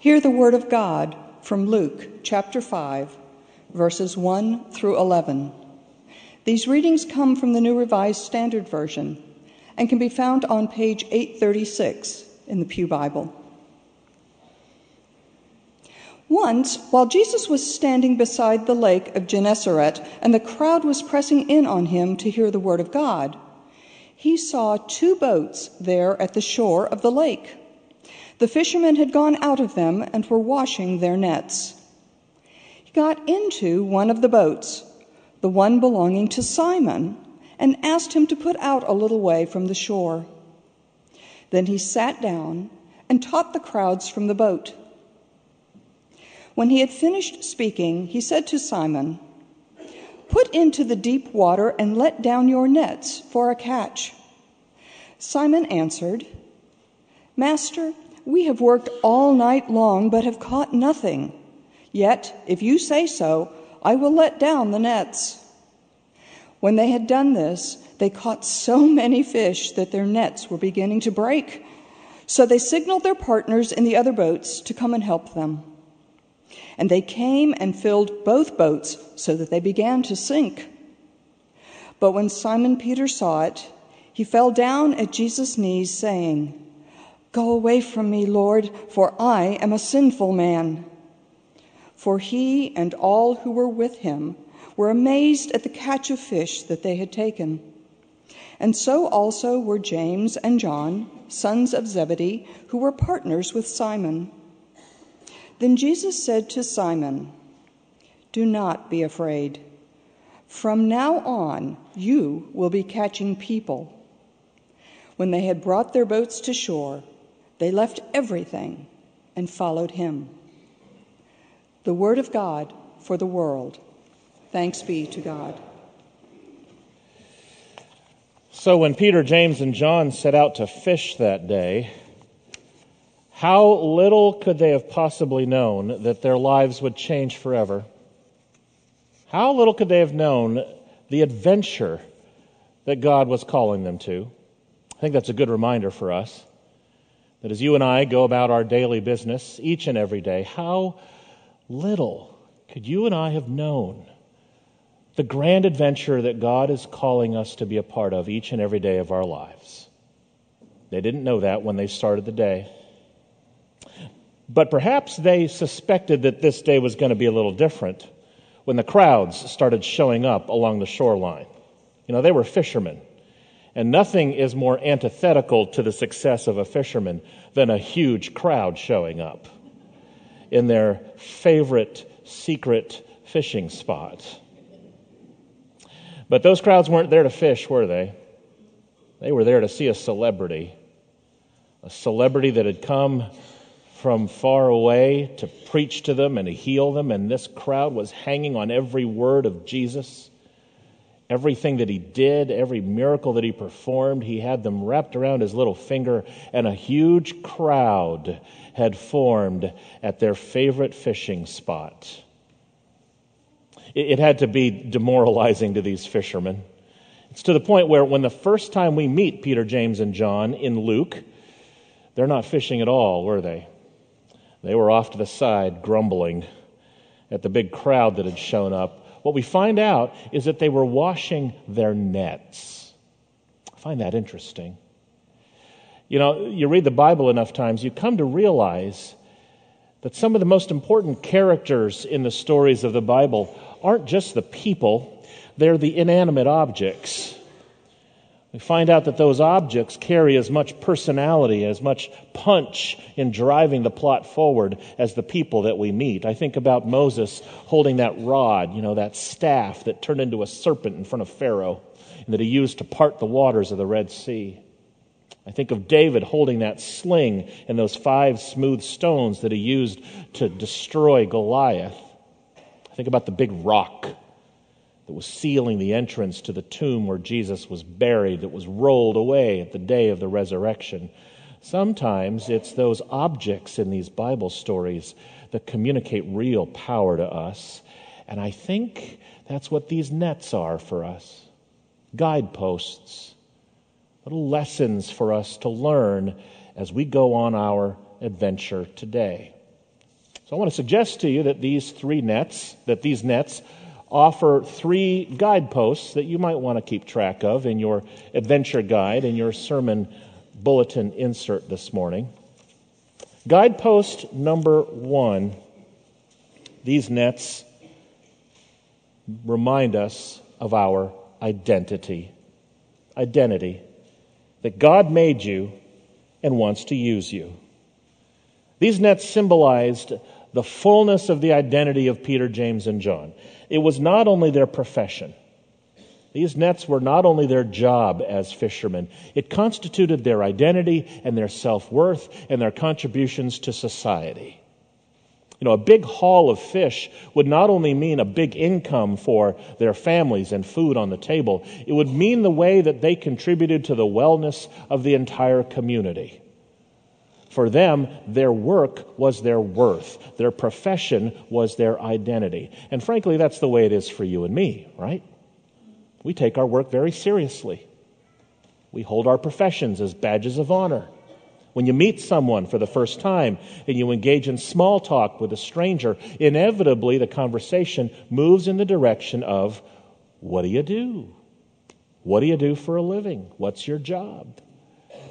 Hear the word of God from Luke chapter 5, verses 1 through 11. These readings come from the New Revised Standard Version and can be found on page 836 in the Pew Bible. Once, while Jesus was standing beside the lake of Gennesaret and the crowd was pressing in on him to hear the word of God, he saw two boats there at the shore of the lake. The fishermen had gone out of them and were washing their nets. He got into one of the boats, the one belonging to Simon, and asked him to put out a little way from the shore. Then he sat down and taught the crowds from the boat. When he had finished speaking, he said to Simon, Put into the deep water and let down your nets for a catch. Simon answered, Master, we have worked all night long, but have caught nothing. Yet, if you say so, I will let down the nets. When they had done this, they caught so many fish that their nets were beginning to break. So they signaled their partners in the other boats to come and help them. And they came and filled both boats so that they began to sink. But when Simon Peter saw it, he fell down at Jesus' knees, saying, Go away from me, Lord, for I am a sinful man. For he and all who were with him were amazed at the catch of fish that they had taken. And so also were James and John, sons of Zebedee, who were partners with Simon. Then Jesus said to Simon, Do not be afraid. From now on, you will be catching people. When they had brought their boats to shore, they left everything and followed him. The word of God for the world. Thanks be to God. So, when Peter, James, and John set out to fish that day, how little could they have possibly known that their lives would change forever? How little could they have known the adventure that God was calling them to? I think that's a good reminder for us that as you and I go about our daily business each and every day, how little could you and I have known the grand adventure that God is calling us to be a part of each and every day of our lives? They didn't know that when they started the day. But perhaps they suspected that this day was going to be a little different when the crowds started showing up along the shoreline. You know, they were fishermen. And nothing is more antithetical to the success of a fisherman than a huge crowd showing up in their favorite secret fishing spot. But those crowds weren't there to fish, were they? They were there to see a celebrity. A celebrity that had come from far away to preach to them and to heal them, and this crowd was hanging on every word of Jesus. Everything that he did, every miracle that he performed, he had them wrapped around his little finger, and a huge crowd had formed at their favorite fishing spot. It, had to be demoralizing to these fishermen. It's to the point where, when the first time we meet Peter, James, and John in Luke, they're not fishing at all, were they? They were off to the side, grumbling at the big crowd that had shown up. What we find out is that they were washing their nets. I find that interesting. You know, you read the Bible enough times, you come to realize that some of the most important characters in the stories of the Bible aren't just the people, they're the inanimate objects we find out that those objects carry as much personality, as much punch in driving the plot forward as the people that we meet. I think about Moses holding that rod, you know, that staff that turned into a serpent in front of Pharaoh and that he used to part the waters of the Red Sea. I think of David holding that sling and those five smooth stones that he used to destroy Goliath. I think about the big rock that was sealing the entrance to the tomb where Jesus was buried, that was rolled away at the day of the resurrection. Sometimes it's those objects in these Bible stories that communicate real power to us. And I think that's what these nets are for us guideposts, little lessons for us to learn as we go on our adventure today. So I want to suggest to you that these three nets, that these nets offer three guideposts that you might want to keep track of in your adventure guide and your sermon bulletin insert this morning. Guidepost number one these nets remind us of our identity. Identity. That God made you and wants to use you. These nets symbolized the fullness of the identity of Peter, James, and John. It was not only their profession, these nets were not only their job as fishermen, it constituted their identity and their self worth and their contributions to society. You know, a big haul of fish would not only mean a big income for their families and food on the table, it would mean the way that they contributed to the wellness of the entire community. For them, their work was their worth. Their profession was their identity. And frankly, that's the way it is for you and me, right? We take our work very seriously. We hold our professions as badges of honor. When you meet someone for the first time and you engage in small talk with a stranger, inevitably the conversation moves in the direction of what do you do? What do you do for a living? What's your job?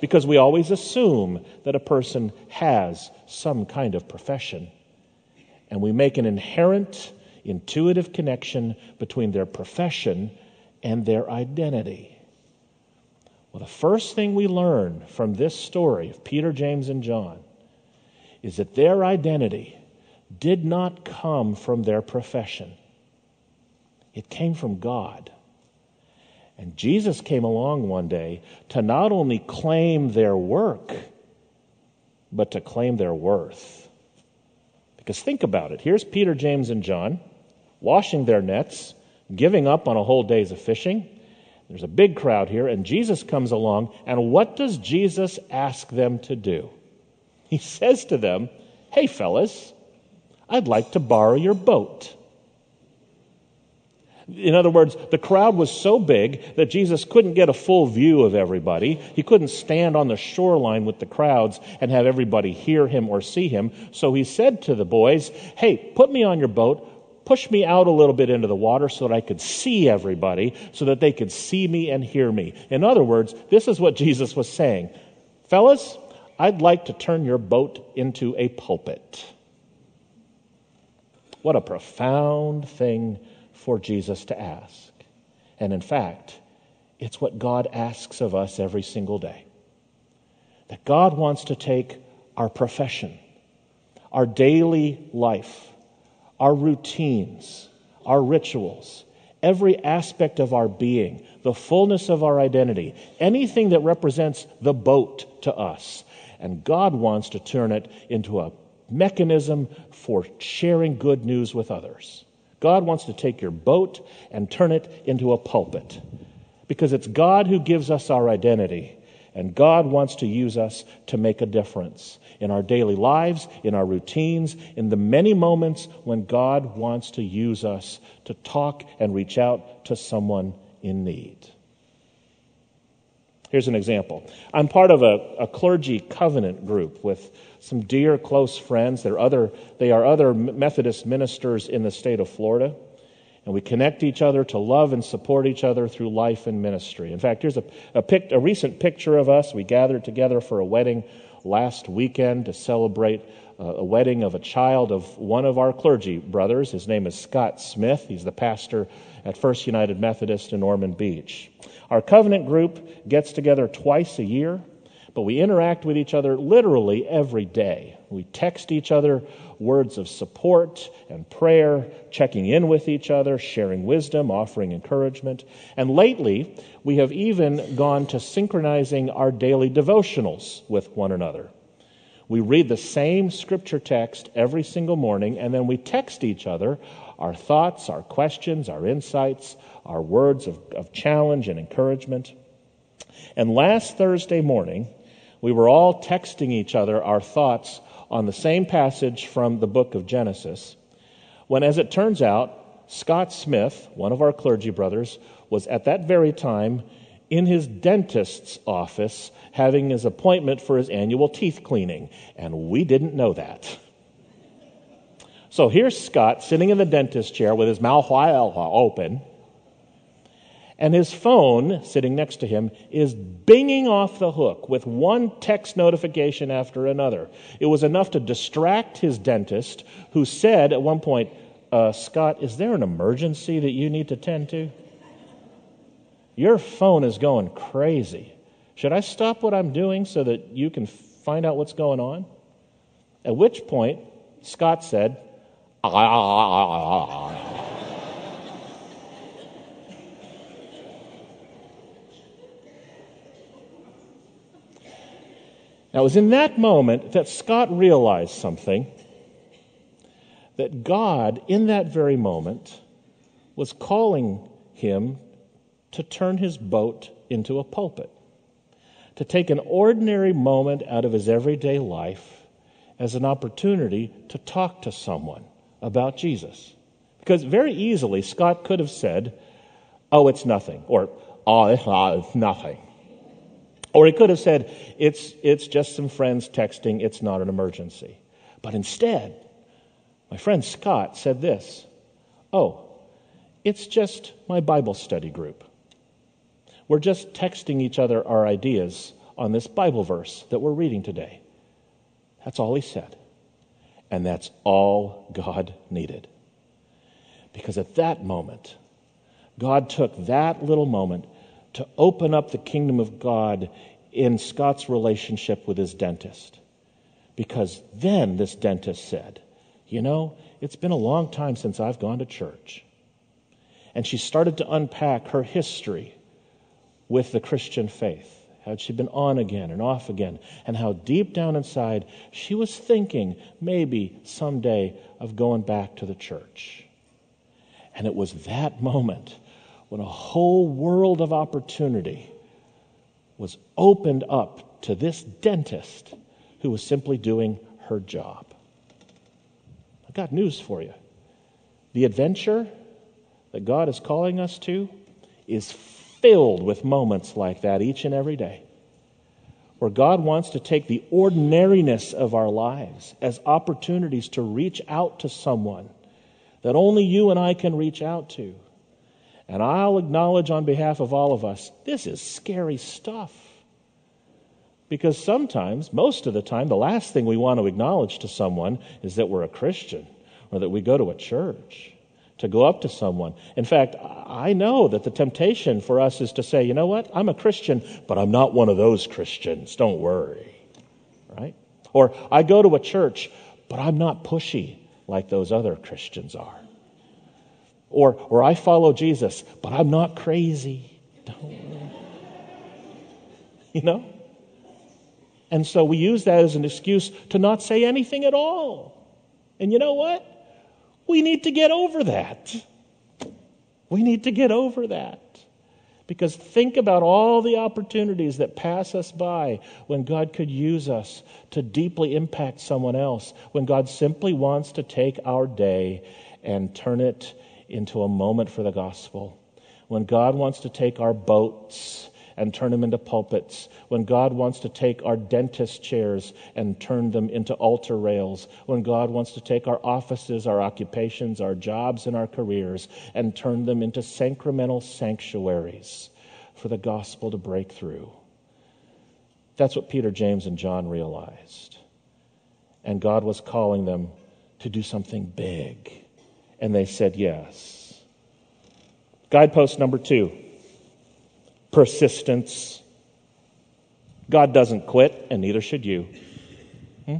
Because we always assume that a person has some kind of profession. And we make an inherent, intuitive connection between their profession and their identity. Well, the first thing we learn from this story of Peter, James, and John is that their identity did not come from their profession, it came from God. And Jesus came along one day to not only claim their work, but to claim their worth. Because think about it. Here's Peter, James, and John washing their nets, giving up on a whole day's of fishing. There's a big crowd here, and Jesus comes along, and what does Jesus ask them to do? He says to them, Hey, fellas, I'd like to borrow your boat. In other words, the crowd was so big that Jesus couldn't get a full view of everybody. He couldn't stand on the shoreline with the crowds and have everybody hear him or see him. So he said to the boys, Hey, put me on your boat, push me out a little bit into the water so that I could see everybody, so that they could see me and hear me. In other words, this is what Jesus was saying Fellas, I'd like to turn your boat into a pulpit. What a profound thing for Jesus to ask. And in fact, it's what God asks of us every single day. That God wants to take our profession, our daily life, our routines, our rituals, every aspect of our being, the fullness of our identity, anything that represents the boat to us. And God wants to turn it into a mechanism for sharing good news with others. God wants to take your boat and turn it into a pulpit because it's God who gives us our identity. And God wants to use us to make a difference in our daily lives, in our routines, in the many moments when God wants to use us to talk and reach out to someone in need. Here's an example. I'm part of a, a clergy covenant group with some dear close friends. They're other, they are other Methodist ministers in the state of Florida. And we connect each other to love and support each other through life and ministry. In fact, here's a, a, pic, a recent picture of us. We gathered together for a wedding last weekend to celebrate uh, a wedding of a child of one of our clergy brothers. His name is Scott Smith. He's the pastor at First United Methodist in Ormond Beach. Our covenant group gets together twice a year but we interact with each other literally every day. We text each other words of support and prayer, checking in with each other, sharing wisdom, offering encouragement. And lately, we have even gone to synchronizing our daily devotionals with one another. We read the same scripture text every single morning, and then we text each other our thoughts, our questions, our insights, our words of, of challenge and encouragement. And last Thursday morning, we were all texting each other our thoughts on the same passage from the book of Genesis, when, as it turns out, Scott Smith, one of our clergy brothers, was at that very time in his dentist's office having his appointment for his annual teeth cleaning, and we didn't know that. So here's Scott sitting in the dentist chair with his mouth wide open, and his phone sitting next to him is binging off the hook with one text notification after another. It was enough to distract his dentist, who said at one point, uh, Scott, is there an emergency that you need to tend to? Your phone is going crazy. Should I stop what I'm doing so that you can find out what's going on? At which point, Scott said, ah. ah, ah, ah Now, it was in that moment that Scott realized something that God, in that very moment, was calling him to turn his boat into a pulpit, to take an ordinary moment out of his everyday life as an opportunity to talk to someone about Jesus. Because very easily, Scott could have said, Oh, it's nothing, or Oh, it's nothing. Or he could have said, it's, it's just some friends texting, it's not an emergency. But instead, my friend Scott said this Oh, it's just my Bible study group. We're just texting each other our ideas on this Bible verse that we're reading today. That's all he said. And that's all God needed. Because at that moment, God took that little moment to open up the kingdom of God in Scott's relationship with his dentist. Because then this dentist said, You know, it's been a long time since I've gone to church. And she started to unpack her history with the Christian faith. How she'd been on again and off again, and how deep down inside she was thinking maybe someday of going back to the church. And it was that moment when a whole world of opportunity was opened up to this dentist who was simply doing her job. I've got news for you. The adventure that God is calling us to is filled with moments like that each and every day, where God wants to take the ordinariness of our lives as opportunities to reach out to someone that only you and I can reach out to. And I'll acknowledge on behalf of all of us, this is scary stuff. Because sometimes, most of the time, the last thing we want to acknowledge to someone is that we're a Christian or that we go to a church to go up to someone. In fact, I know that the temptation for us is to say, you know what, I'm a Christian, but I'm not one of those Christians. Don't worry. Right? Or I go to a church, but I'm not pushy like those other Christians are. Or, or I follow Jesus, but I'm not crazy. You know? And so we use that as an excuse to not say anything at all. And you know what? We need to get over that. We need to get over that. Because think about all the opportunities that pass us by when God could use us to deeply impact someone else, when God simply wants to take our day and turn it into a moment for the gospel, when God wants to take our boats and turn them into pulpits, when God wants to take our dentist chairs and turn them into altar rails, when God wants to take our offices, our occupations, our jobs, and our careers and turn them into sacramental sanctuaries for the gospel to break through. That's what Peter, James, and John realized. And God was calling them to do something big. And they said yes. Guidepost number two persistence. God doesn't quit, and neither should you. Hmm?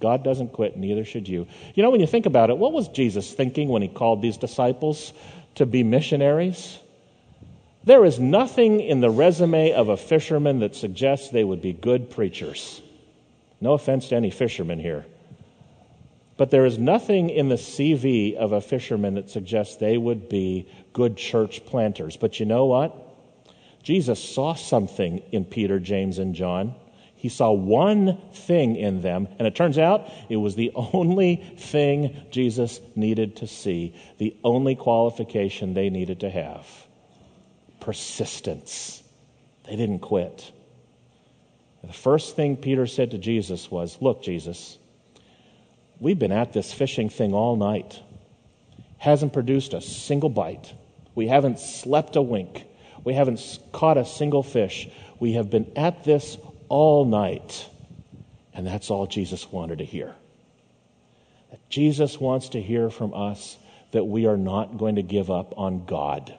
God doesn't quit, neither should you. You know, when you think about it, what was Jesus thinking when he called these disciples to be missionaries? There is nothing in the resume of a fisherman that suggests they would be good preachers. No offense to any fishermen here. But there is nothing in the CV of a fisherman that suggests they would be good church planters. But you know what? Jesus saw something in Peter, James, and John. He saw one thing in them, and it turns out it was the only thing Jesus needed to see, the only qualification they needed to have persistence. They didn't quit. The first thing Peter said to Jesus was, Look, Jesus, We've been at this fishing thing all night. Hasn't produced a single bite. We haven't slept a wink. We haven't caught a single fish. We have been at this all night. And that's all Jesus wanted to hear. Jesus wants to hear from us that we are not going to give up on God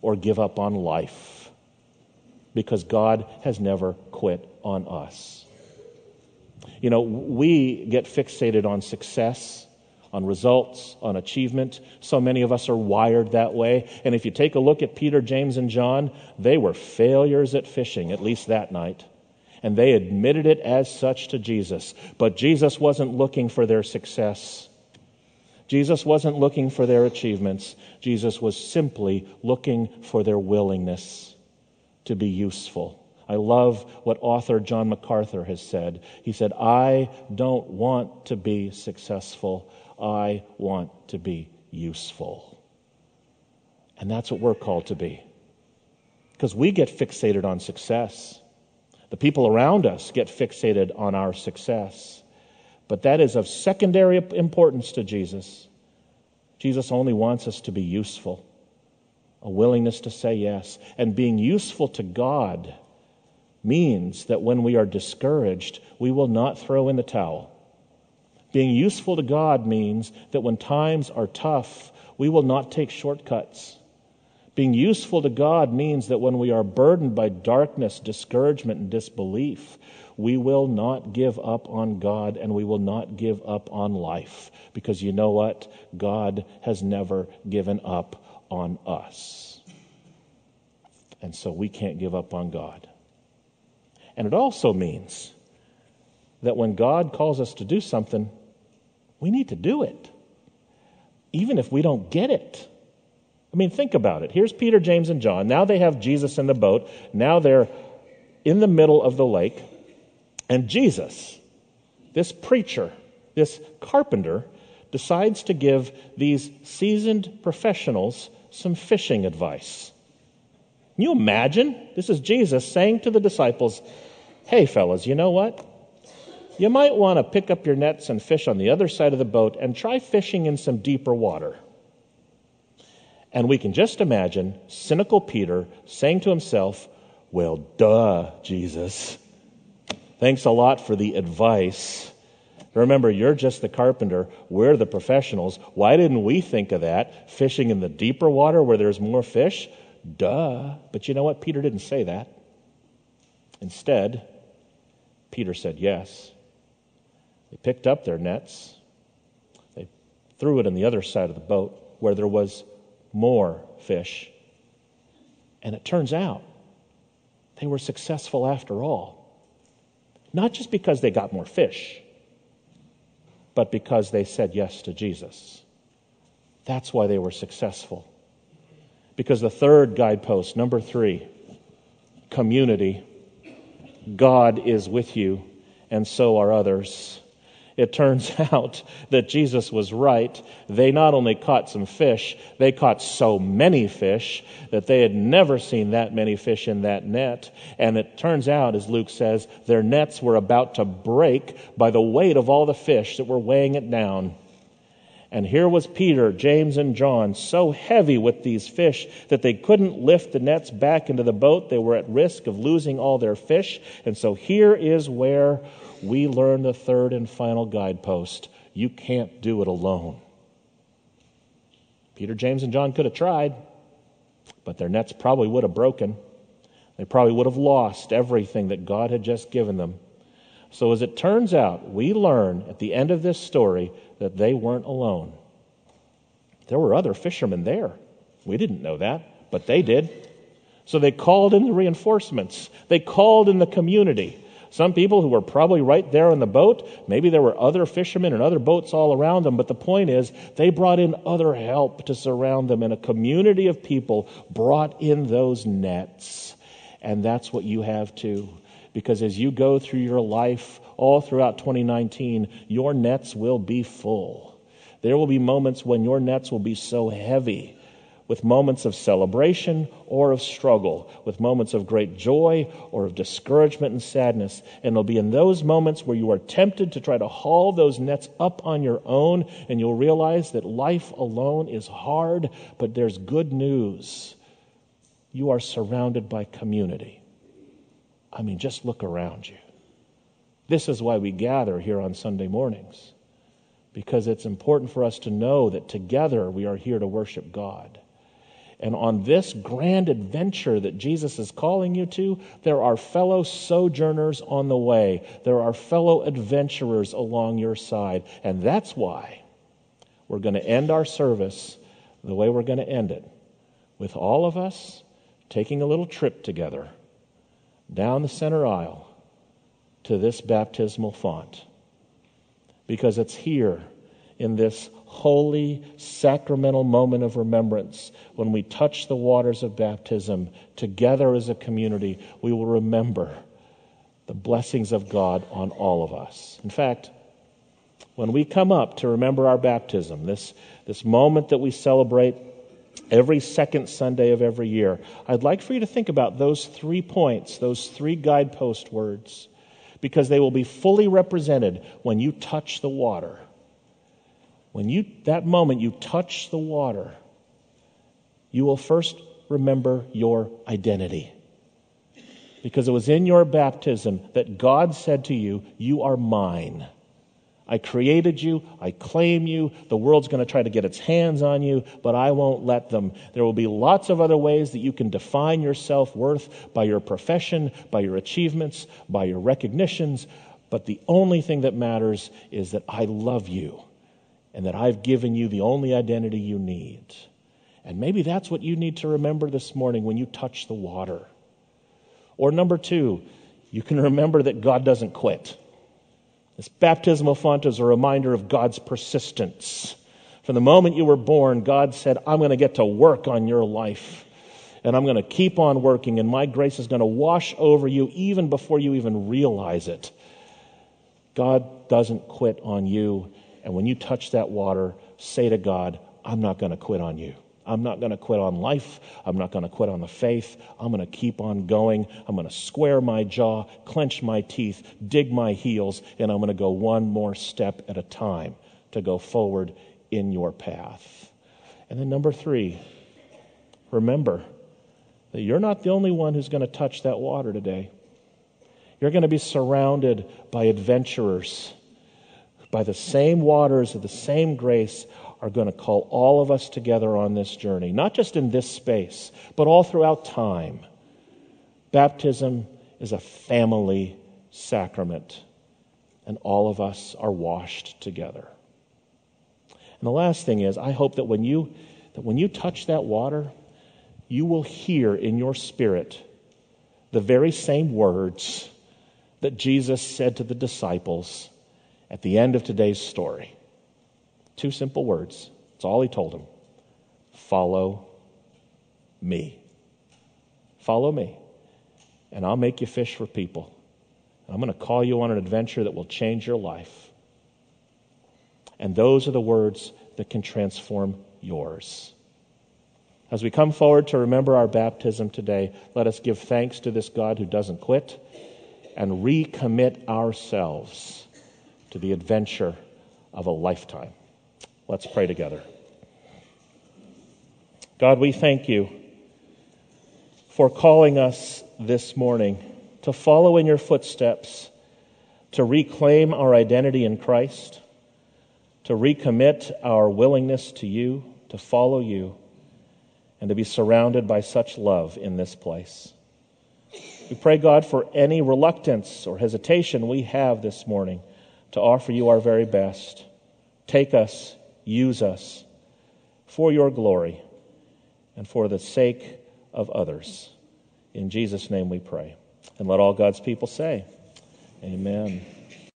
or give up on life because God has never quit on us. You know, we get fixated on success, on results, on achievement. So many of us are wired that way. And if you take a look at Peter, James, and John, they were failures at fishing, at least that night. And they admitted it as such to Jesus. But Jesus wasn't looking for their success. Jesus wasn't looking for their achievements. Jesus was simply looking for their willingness to be useful. I love what author John MacArthur has said. He said, I don't want to be successful, I want to be useful. And that's what we're called to be. Because we get fixated on success. The people around us get fixated on our success. But that is of secondary importance to Jesus. Jesus only wants us to be useful, a willingness to say yes. And being useful to God means that when we are discouraged, we will not throw in the towel. Being useful to God means that when times are tough, we will not take shortcuts. Being useful to God means that when we are burdened by darkness, discouragement, and disbelief, we will not give up on God and we will not give up on life. Because you know what? God has never given up on us. And so we can't give up on God. And it also means that when God calls us to do something, we need to do it, even if we don't get it. I mean, think about it. Here's Peter, James, and John. Now they have Jesus in the boat. Now they're in the middle of the lake. And Jesus, this preacher, this carpenter, decides to give these seasoned professionals some fishing advice. Can you imagine? This is Jesus saying to the disciples, Hey, fellas, you know what? You might want to pick up your nets and fish on the other side of the boat and try fishing in some deeper water. And we can just imagine cynical Peter saying to himself, Well, duh, Jesus. Thanks a lot for the advice. Remember, you're just the carpenter. We're the professionals. Why didn't we think of that? Fishing in the deeper water where there's more fish? Duh. But you know what? Peter didn't say that. Instead, Peter said yes. They picked up their nets. They threw it on the other side of the boat where there was more fish. And it turns out they were successful after all. Not just because they got more fish, but because they said yes to Jesus. That's why they were successful. Because the third guidepost, number three, community, God is with you, and so are others it turns out that Jesus was right. They not only caught some fish, they caught so many fish that they had never seen that many fish in that net. And it turns out, as Luke says, their nets were about to break by the weight of all the fish that were weighing it down. And here was Peter, James, and John so heavy with these fish that they couldn't lift the nets back into the boat. They were at risk of losing all their fish. And so here is where we learn the third and final guidepost you can't do it alone. Peter, James, and John could have tried, but their nets probably would have broken. They probably would have lost everything that God had just given them. So, as it turns out, we learn at the end of this story that they weren't alone. There were other fishermen there. We didn't know that, but they did. So they called in the reinforcements, they called in the community. Some people who were probably right there in the boat, maybe there were other fishermen and other boats all around them, but the point is they brought in other help to surround them, and a community of people brought in those nets. And that's what you have too. Because as you go through your life, all throughout 2019, your nets will be full. There will be moments when your nets will be so heavy with moments of celebration or of struggle, with moments of great joy or of discouragement and sadness. And it'll be in those moments where you are tempted to try to haul those nets up on your own, and you'll realize that life alone is hard, but there's good news. You are surrounded by community. I mean, just look around you. This is why we gather here on Sunday mornings, because it's important for us to know that together we are here to worship God. And on this grand adventure that Jesus is calling you to, there are fellow sojourners on the way. There are fellow adventurers along your side. And that's why we're going to end our service the way we're going to end it with all of us taking a little trip together down the center aisle to this baptismal font. Because it's here in this holy sacramental moment of remembrance, when we touch the waters of baptism together as a community, we will remember the blessings of God on all of us. In fact, when we come up to remember our baptism, this, this moment that we celebrate every second Sunday of every year, I'd like for you to think about those three points, those three guidepost words, because they will be fully represented when you touch the water when you, that moment you touch the water, you will first remember your identity. Because it was in your baptism that God said to you, You are mine. I created you. I claim you. The world's going to try to get its hands on you, but I won't let them. There will be lots of other ways that you can define your self worth by your profession, by your achievements, by your recognitions. But the only thing that matters is that I love you and that I've given you the only identity you need. And maybe that's what you need to remember this morning when you touch the water. Or number two, you can remember that God doesn't quit. This baptismal font is a reminder of God's persistence. From the moment you were born, God said, I'm going to get to work on your life. And I'm going to keep on working, and my grace is going to wash over you even before you even realize it. God doesn't quit on you. And when you touch that water, say to God, I'm not going to quit on you. I'm not going to quit on life. I'm not going to quit on the faith. I'm going to keep on going. I'm going to square my jaw, clench my teeth, dig my heels, and I'm going to go one more step at a time to go forward in your path. And then, number three, remember that you're not the only one who's going to touch that water today. You're going to be surrounded by adventurers by the same waters of the same grace are going to call all of us together on this journey, not just in this space, but all throughout time. Baptism is a family sacrament, and all of us are washed together. And the last thing is, I hope that when you, that when you touch that water, you will hear in your spirit the very same words that Jesus said to the disciples at the end of today's story. Two simple words. That's all he told him follow me. Follow me, and I'll make you fish for people. I'm going to call you on an adventure that will change your life. And those are the words that can transform yours. As we come forward to remember our baptism today, let us give thanks to this God who doesn't quit and recommit ourselves to the adventure of a lifetime. Let's pray together. God, we thank you for calling us this morning to follow in your footsteps, to reclaim our identity in Christ, to recommit our willingness to you, to follow you, and to be surrounded by such love in this place. We pray, God, for any reluctance or hesitation we have this morning to offer you our very best. Take us, use us for your glory and for the sake of others. In Jesus' name we pray. And let all God's people say, Amen.